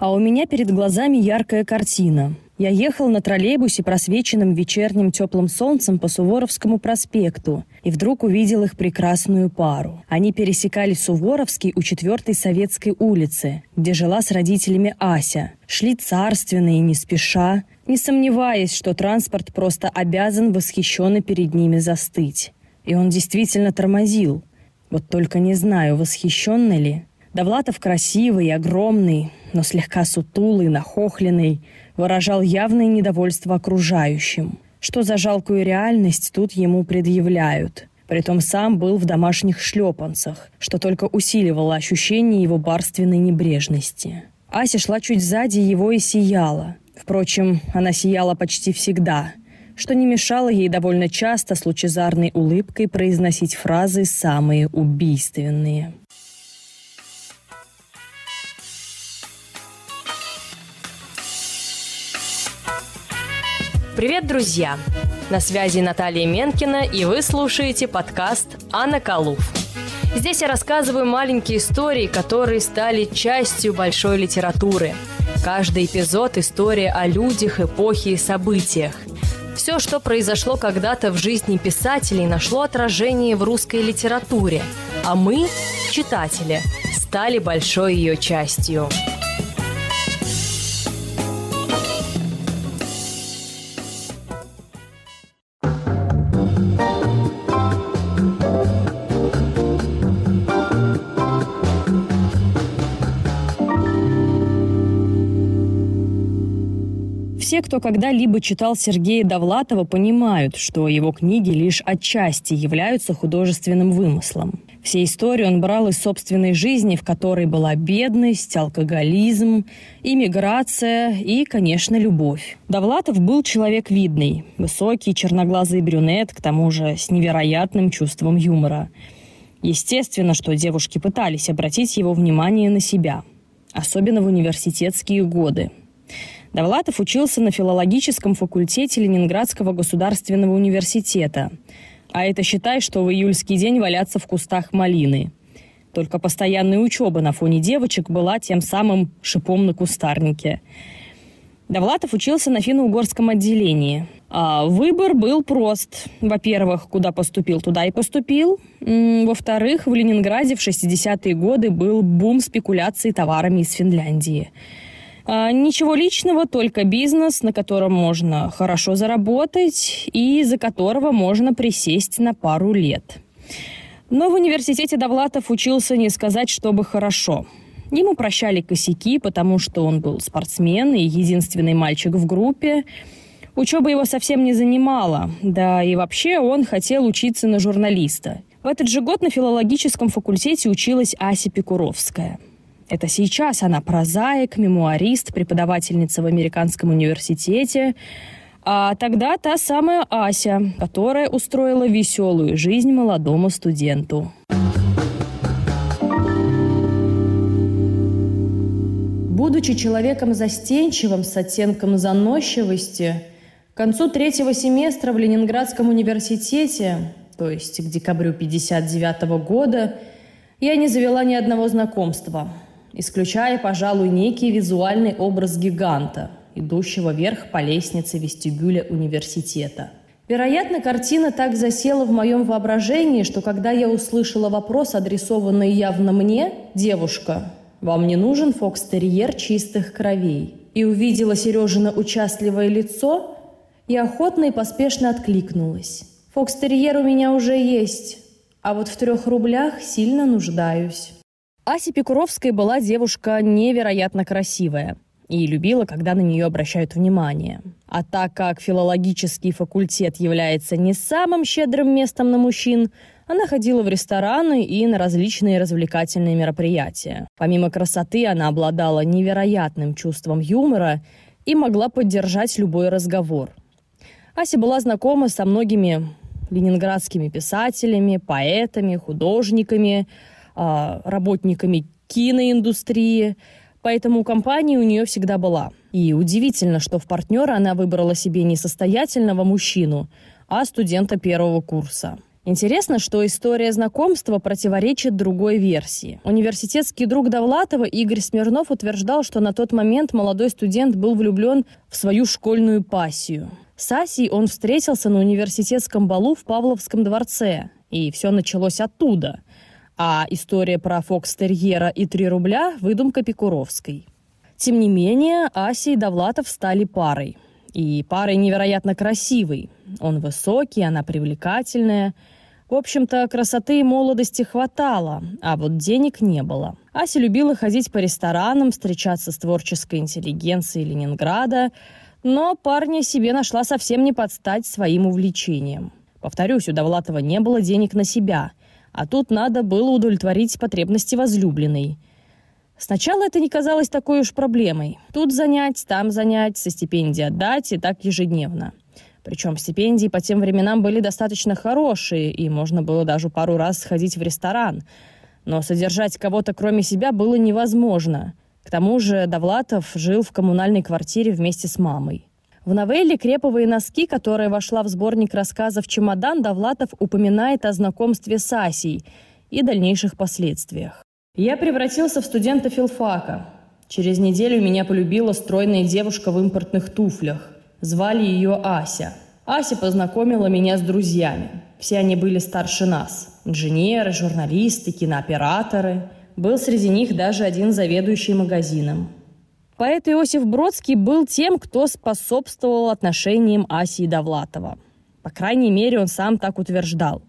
А у меня перед глазами яркая картина. Я ехал на троллейбусе, просвеченным вечерним теплым солнцем по Суворовскому проспекту, и вдруг увидел их прекрасную пару. Они пересекали Суворовский у 4 Советской улицы, где жила с родителями Ася. Шли царственные, не спеша, не сомневаясь, что транспорт просто обязан восхищенно перед ними застыть. И он действительно тормозил. Вот только не знаю, восхищенно ли. Довлатов красивый, огромный, но слегка сутулый, нахохленный, выражал явное недовольство окружающим. Что за жалкую реальность тут ему предъявляют? Притом сам был в домашних шлепанцах, что только усиливало ощущение его барственной небрежности. Ася шла чуть сзади его и сияла. Впрочем, она сияла почти всегда, что не мешало ей довольно часто с лучезарной улыбкой произносить фразы самые убийственные. Привет, друзья! На связи Наталья Менкина, и вы слушаете подкаст «Анна Калуф». Здесь я рассказываю маленькие истории, которые стали частью большой литературы. Каждый эпизод – история о людях, эпохе и событиях. Все, что произошло когда-то в жизни писателей, нашло отражение в русской литературе, а мы, читатели, стали большой ее частью. Все, кто когда-либо читал Сергея Довлатова, понимают, что его книги лишь отчасти являются художественным вымыслом. Все истории он брал из собственной жизни, в которой была бедность, алкоголизм, иммиграция и, конечно, любовь. Довлатов был человек видный, высокий, черноглазый брюнет, к тому же с невероятным чувством юмора. Естественно, что девушки пытались обратить его внимание на себя, особенно в университетские годы – Довлатов учился на филологическом факультете Ленинградского государственного университета. А это считай, что в июльский день валяться в кустах малины. Только постоянная учеба на фоне девочек была тем самым шипом на кустарнике. Довлатов учился на финно-угорском отделении. А выбор был прост. Во-первых, куда поступил, туда и поступил. Во-вторых, в Ленинграде в 60-е годы был бум спекуляций товарами из Финляндии – ничего личного, только бизнес, на котором можно хорошо заработать и за которого можно присесть на пару лет. Но в университете Довлатов учился не сказать, чтобы хорошо. Ему прощали косяки, потому что он был спортсмен и единственный мальчик в группе. Учеба его совсем не занимала, да и вообще он хотел учиться на журналиста. В этот же год на филологическом факультете училась Ася Пикуровская – это сейчас она прозаик, мемуарист, преподавательница в американском университете. А тогда та самая Ася, которая устроила веселую жизнь молодому студенту. Будучи человеком застенчивым с оттенком заносчивости, к концу третьего семестра в Ленинградском университете, то есть к декабрю 1959 года, я не завела ни одного знакомства – исключая, пожалуй, некий визуальный образ гиганта, идущего вверх по лестнице вестибюля университета. Вероятно, картина так засела в моем воображении, что когда я услышала вопрос, адресованный явно мне, «Девушка, вам не нужен фокстерьер чистых кровей?» и увидела Сережина участливое лицо, я охотно и поспешно откликнулась. «Фокстерьер у меня уже есть, а вот в трех рублях сильно нуждаюсь». Ася Пикуровская была девушка невероятно красивая и любила, когда на нее обращают внимание. А так как филологический факультет является не самым щедрым местом на мужчин, она ходила в рестораны и на различные развлекательные мероприятия. Помимо красоты, она обладала невероятным чувством юмора и могла поддержать любой разговор. Ася была знакома со многими ленинградскими писателями, поэтами, художниками, работниками киноиндустрии, поэтому компания у нее всегда была. И удивительно, что в партнера она выбрала себе не состоятельного мужчину, а студента первого курса. Интересно, что история знакомства противоречит другой версии. Университетский друг Довлатова Игорь Смирнов утверждал, что на тот момент молодой студент был влюблен в свою школьную пассию. С Асей он встретился на университетском балу в Павловском дворце, и все началось оттуда. А история про фокстерьера и 3 рубля – выдумка Пикуровской. Тем не менее, Ася и Довлатов стали парой. И парой невероятно красивой. Он высокий, она привлекательная – в общем-то, красоты и молодости хватало, а вот денег не было. Ася любила ходить по ресторанам, встречаться с творческой интеллигенцией Ленинграда, но парня себе нашла совсем не под стать своим увлечением. Повторюсь, у Довлатова не было денег на себя, а тут надо было удовлетворить потребности возлюбленной. Сначала это не казалось такой уж проблемой. Тут занять, там занять, со стипендии отдать и так ежедневно. Причем стипендии по тем временам были достаточно хорошие, и можно было даже пару раз сходить в ресторан. Но содержать кого-то кроме себя было невозможно. К тому же Довлатов жил в коммунальной квартире вместе с мамой. В новелле «Креповые носки», которая вошла в сборник рассказов «Чемодан», Довлатов упоминает о знакомстве с Асей и дальнейших последствиях. «Я превратился в студента филфака. Через неделю меня полюбила стройная девушка в импортных туфлях. Звали ее Ася. Ася познакомила меня с друзьями. Все они были старше нас. Инженеры, журналисты, кинооператоры. Был среди них даже один заведующий магазином. Поэт Иосиф Бродский был тем, кто способствовал отношениям Аси и Довлатова. По крайней мере, он сам так утверждал.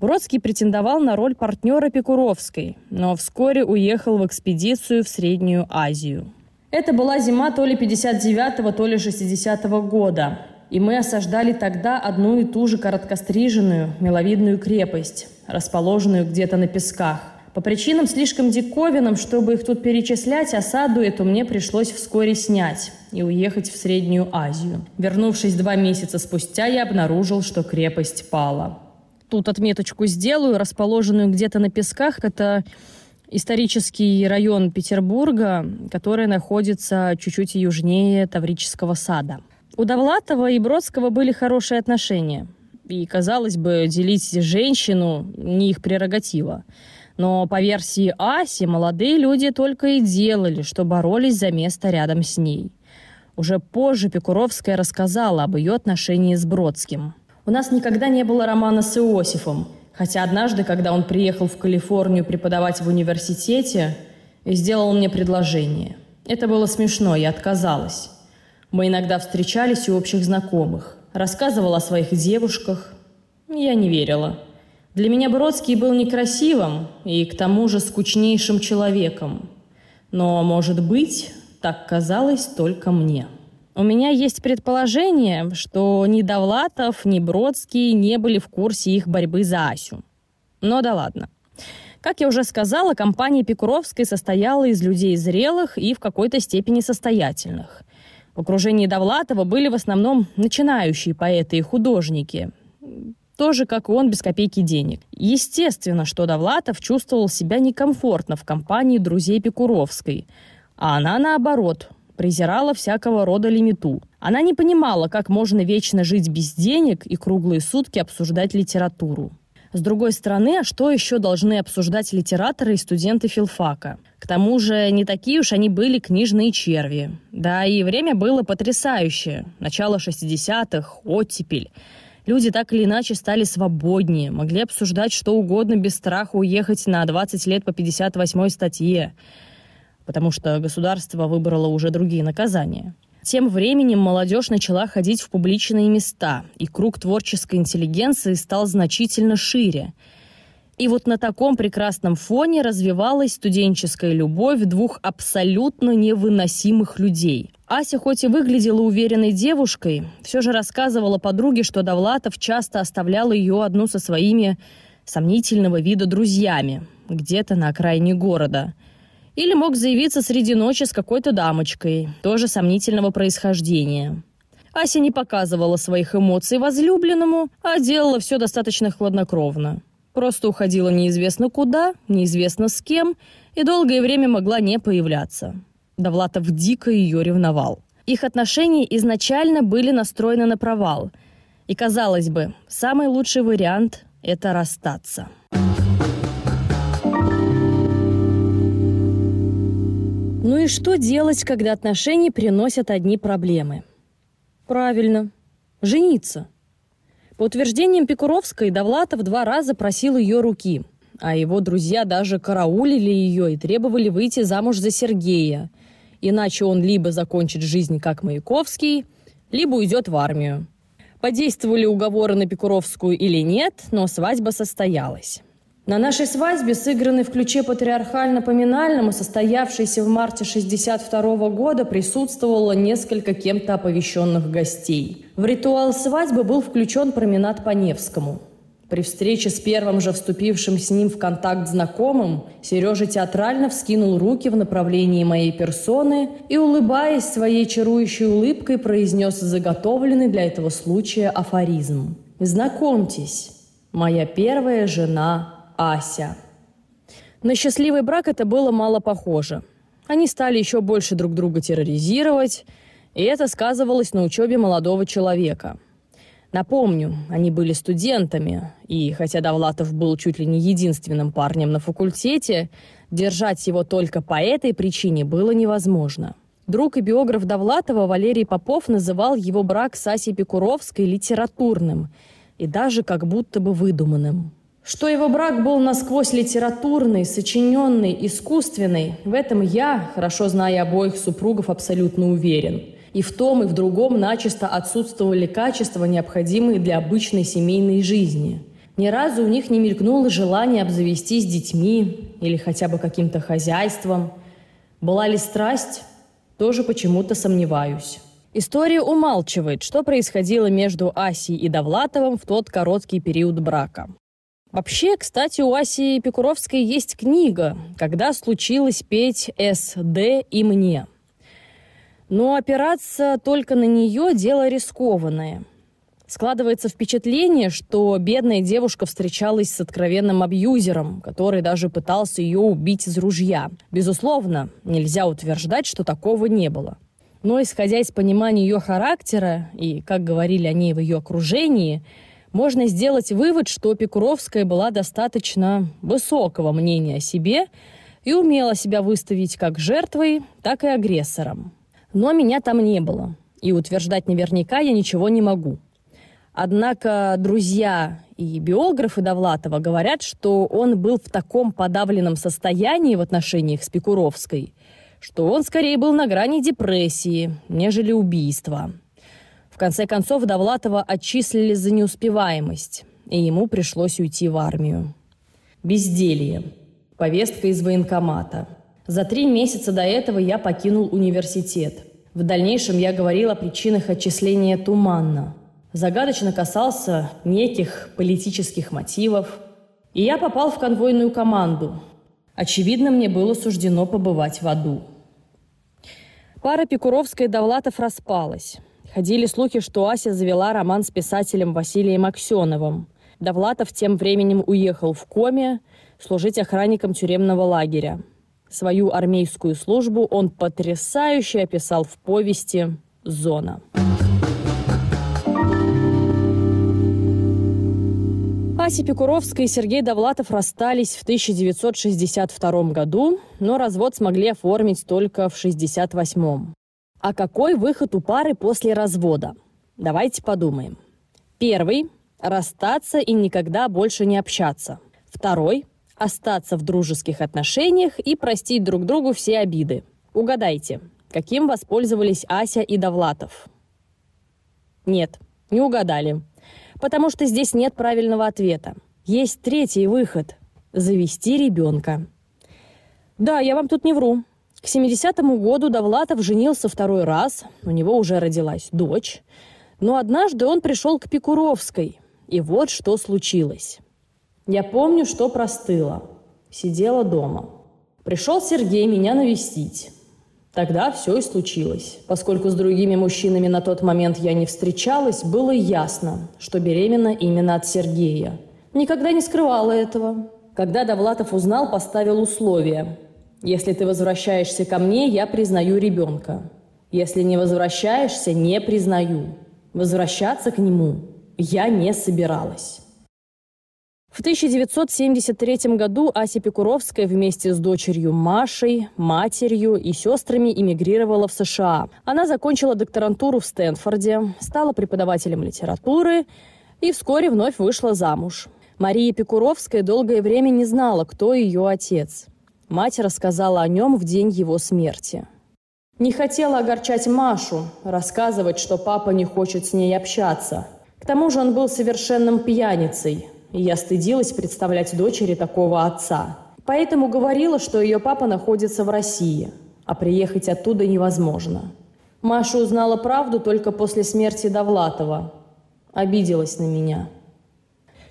Бродский претендовал на роль партнера Пекуровской, но вскоре уехал в экспедицию в Среднюю Азию. Это была зима то ли 59-го, то ли 60-го года. И мы осаждали тогда одну и ту же короткостриженную, миловидную крепость, расположенную где-то на песках. По причинам слишком диковинным, чтобы их тут перечислять, осаду эту мне пришлось вскоре снять и уехать в Среднюю Азию. Вернувшись два месяца спустя, я обнаружил, что крепость пала. Тут отметочку сделаю, расположенную где-то на песках. Это исторический район Петербурга, который находится чуть-чуть южнее Таврического сада. У Довлатова и Бродского были хорошие отношения. И, казалось бы, делить женщину не их прерогатива. Но по версии Аси, молодые люди только и делали, что боролись за место рядом с ней. Уже позже Пекуровская рассказала об ее отношении с Бродским. «У нас никогда не было романа с Иосифом. Хотя однажды, когда он приехал в Калифорнию преподавать в университете, сделал мне предложение. Это было смешно, я отказалась. Мы иногда встречались у общих знакомых. Рассказывал о своих девушках. Я не верила. Для меня Бродский был некрасивым и к тому же скучнейшим человеком. Но, может быть, так казалось только мне. У меня есть предположение, что ни Довлатов, ни Бродский не были в курсе их борьбы за Асю. Но да ладно. Как я уже сказала, компания Пикуровской состояла из людей зрелых и в какой-то степени состоятельных. В окружении Довлатова были в основном начинающие поэты и художники. Тоже, как и он, без копейки денег. Естественно, что Довлатов чувствовал себя некомфортно в компании друзей Пикуровской. А она, наоборот, презирала всякого рода лимиту. Она не понимала, как можно вечно жить без денег и круглые сутки обсуждать литературу. С другой стороны, а что еще должны обсуждать литераторы и студенты филфака? К тому же, не такие уж они были книжные черви. Да и время было потрясающее. Начало 60-х, оттепель. Люди так или иначе стали свободнее, могли обсуждать что угодно без страха уехать на 20 лет по 58 статье потому что государство выбрало уже другие наказания. Тем временем молодежь начала ходить в публичные места, и круг творческой интеллигенции стал значительно шире. И вот на таком прекрасном фоне развивалась студенческая любовь двух абсолютно невыносимых людей. Ася хоть и выглядела уверенной девушкой, все же рассказывала подруге, что Довлатов часто оставлял ее одну со своими сомнительного вида друзьями, где-то на окраине города – или мог заявиться среди ночи с какой-то дамочкой, тоже сомнительного происхождения. Ася не показывала своих эмоций возлюбленному, а делала все достаточно хладнокровно. Просто уходила неизвестно куда, неизвестно с кем, и долгое время могла не появляться. Довлатов дико ее ревновал. Их отношения изначально были настроены на провал. И, казалось бы, самый лучший вариант – это расстаться. Ну и что делать, когда отношения приносят одни проблемы? Правильно, жениться. По утверждениям Пикуровской, Довлатов два раза просил ее руки, а его друзья даже караулили ее и требовали выйти замуж за Сергея, иначе он либо закончит жизнь как Маяковский, либо уйдет в армию. Подействовали уговоры на Пикуровскую или нет, но свадьба состоялась. На нашей свадьбе, сыгранной в ключе патриархально-поминальном и состоявшейся в марте 62 года, присутствовало несколько кем-то оповещенных гостей. В ритуал свадьбы был включен променад по Невскому. При встрече с первым же вступившим с ним в контакт знакомым, Сережа театрально вскинул руки в направлении моей персоны и, улыбаясь своей чарующей улыбкой, произнес заготовленный для этого случая афоризм. «Знакомьтесь, моя первая жена Ася. На счастливый брак это было мало похоже. Они стали еще больше друг друга терроризировать, и это сказывалось на учебе молодого человека. Напомню, они были студентами, и хотя Довлатов был чуть ли не единственным парнем на факультете, держать его только по этой причине было невозможно. Друг и биограф Довлатова Валерий Попов называл его брак с Асей Пикуровской литературным и даже как будто бы выдуманным. Что его брак был насквозь литературный, сочиненный, искусственный, в этом я, хорошо зная обоих супругов, абсолютно уверен. И в том, и в другом начисто отсутствовали качества, необходимые для обычной семейной жизни. Ни разу у них не мелькнуло желание обзавестись детьми или хотя бы каким-то хозяйством. Была ли страсть? Тоже почему-то сомневаюсь. История умалчивает, что происходило между Асей и Довлатовым в тот короткий период брака. Вообще, кстати, у Аси Пикуровской есть книга «Когда случилось петь СД и мне». Но опираться только на нее – дело рискованное. Складывается впечатление, что бедная девушка встречалась с откровенным абьюзером, который даже пытался ее убить из ружья. Безусловно, нельзя утверждать, что такого не было. Но исходя из понимания ее характера и, как говорили о ней в ее окружении – можно сделать вывод, что Пикуровская была достаточно высокого мнения о себе и умела себя выставить как жертвой, так и агрессором. Но меня там не было, и утверждать наверняка я ничего не могу. Однако друзья и биографы Довлатова говорят, что он был в таком подавленном состоянии в отношениях с Пикуровской, что он скорее был на грани депрессии, нежели убийства конце концов, Довлатова отчислили за неуспеваемость, и ему пришлось уйти в армию. Безделье. Повестка из военкомата. За три месяца до этого я покинул университет. В дальнейшем я говорил о причинах отчисления туманно. Загадочно касался неких политических мотивов. И я попал в конвойную команду. Очевидно, мне было суждено побывать в аду. Пара Пикуровская и Довлатов распалась. Ходили слухи, что Ася завела роман с писателем Василием Аксеновым. Довлатов тем временем уехал в Коме служить охранником тюремного лагеря. Свою армейскую службу он потрясающе описал в повести «Зона». Ася Пикуровская и Сергей Довлатов расстались в 1962 году, но развод смогли оформить только в 1968. А какой выход у пары после развода? Давайте подумаем. Первый – расстаться и никогда больше не общаться. Второй – остаться в дружеских отношениях и простить друг другу все обиды. Угадайте, каким воспользовались Ася и Довлатов? Нет, не угадали. Потому что здесь нет правильного ответа. Есть третий выход – завести ребенка. Да, я вам тут не вру. К 70-му году Довлатов женился второй раз, у него уже родилась дочь. Но однажды он пришел к Пикуровской, и вот что случилось. Я помню, что простыла. Сидела дома. Пришел Сергей меня навестить. Тогда все и случилось. Поскольку с другими мужчинами на тот момент я не встречалась, было ясно, что беременна именно от Сергея. Никогда не скрывала этого. Когда Довлатов узнал, поставил условия – если ты возвращаешься ко мне, я признаю ребенка. Если не возвращаешься, не признаю. Возвращаться к нему я не собиралась. В 1973 году Ася Пекуровская вместе с дочерью Машей, матерью и сестрами эмигрировала в США. Она закончила докторантуру в Стэнфорде, стала преподавателем литературы и вскоре вновь вышла замуж. Мария Пекуровская долгое время не знала, кто ее отец. Мать рассказала о нем в день его смерти. Не хотела огорчать Машу, рассказывать, что папа не хочет с ней общаться. К тому же он был совершенным пьяницей – и я стыдилась представлять дочери такого отца. Поэтому говорила, что ее папа находится в России, а приехать оттуда невозможно. Маша узнала правду только после смерти Довлатова. Обиделась на меня.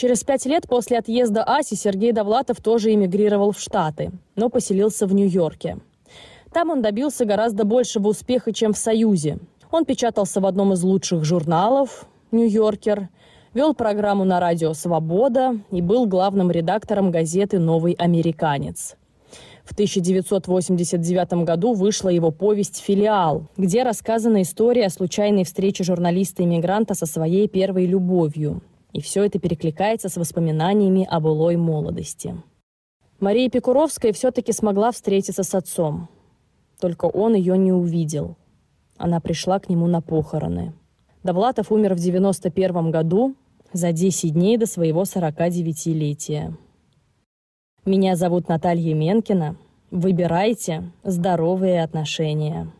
Через пять лет после отъезда Аси Сергей Довлатов тоже эмигрировал в Штаты, но поселился в Нью-Йорке. Там он добился гораздо большего успеха, чем в Союзе. Он печатался в одном из лучших журналов «Нью-Йоркер», Вел программу на радио «Свобода» и был главным редактором газеты «Новый американец». В 1989 году вышла его повесть «Филиал», где рассказана история о случайной встрече журналиста-иммигранта со своей первой любовью. И все это перекликается с воспоминаниями о былой молодости. Мария Пекуровская все-таки смогла встретиться с отцом. Только он ее не увидел. Она пришла к нему на похороны. Довлатов умер в 91 году, за 10 дней до своего 49-летия. Меня зовут Наталья Менкина. Выбирайте здоровые отношения.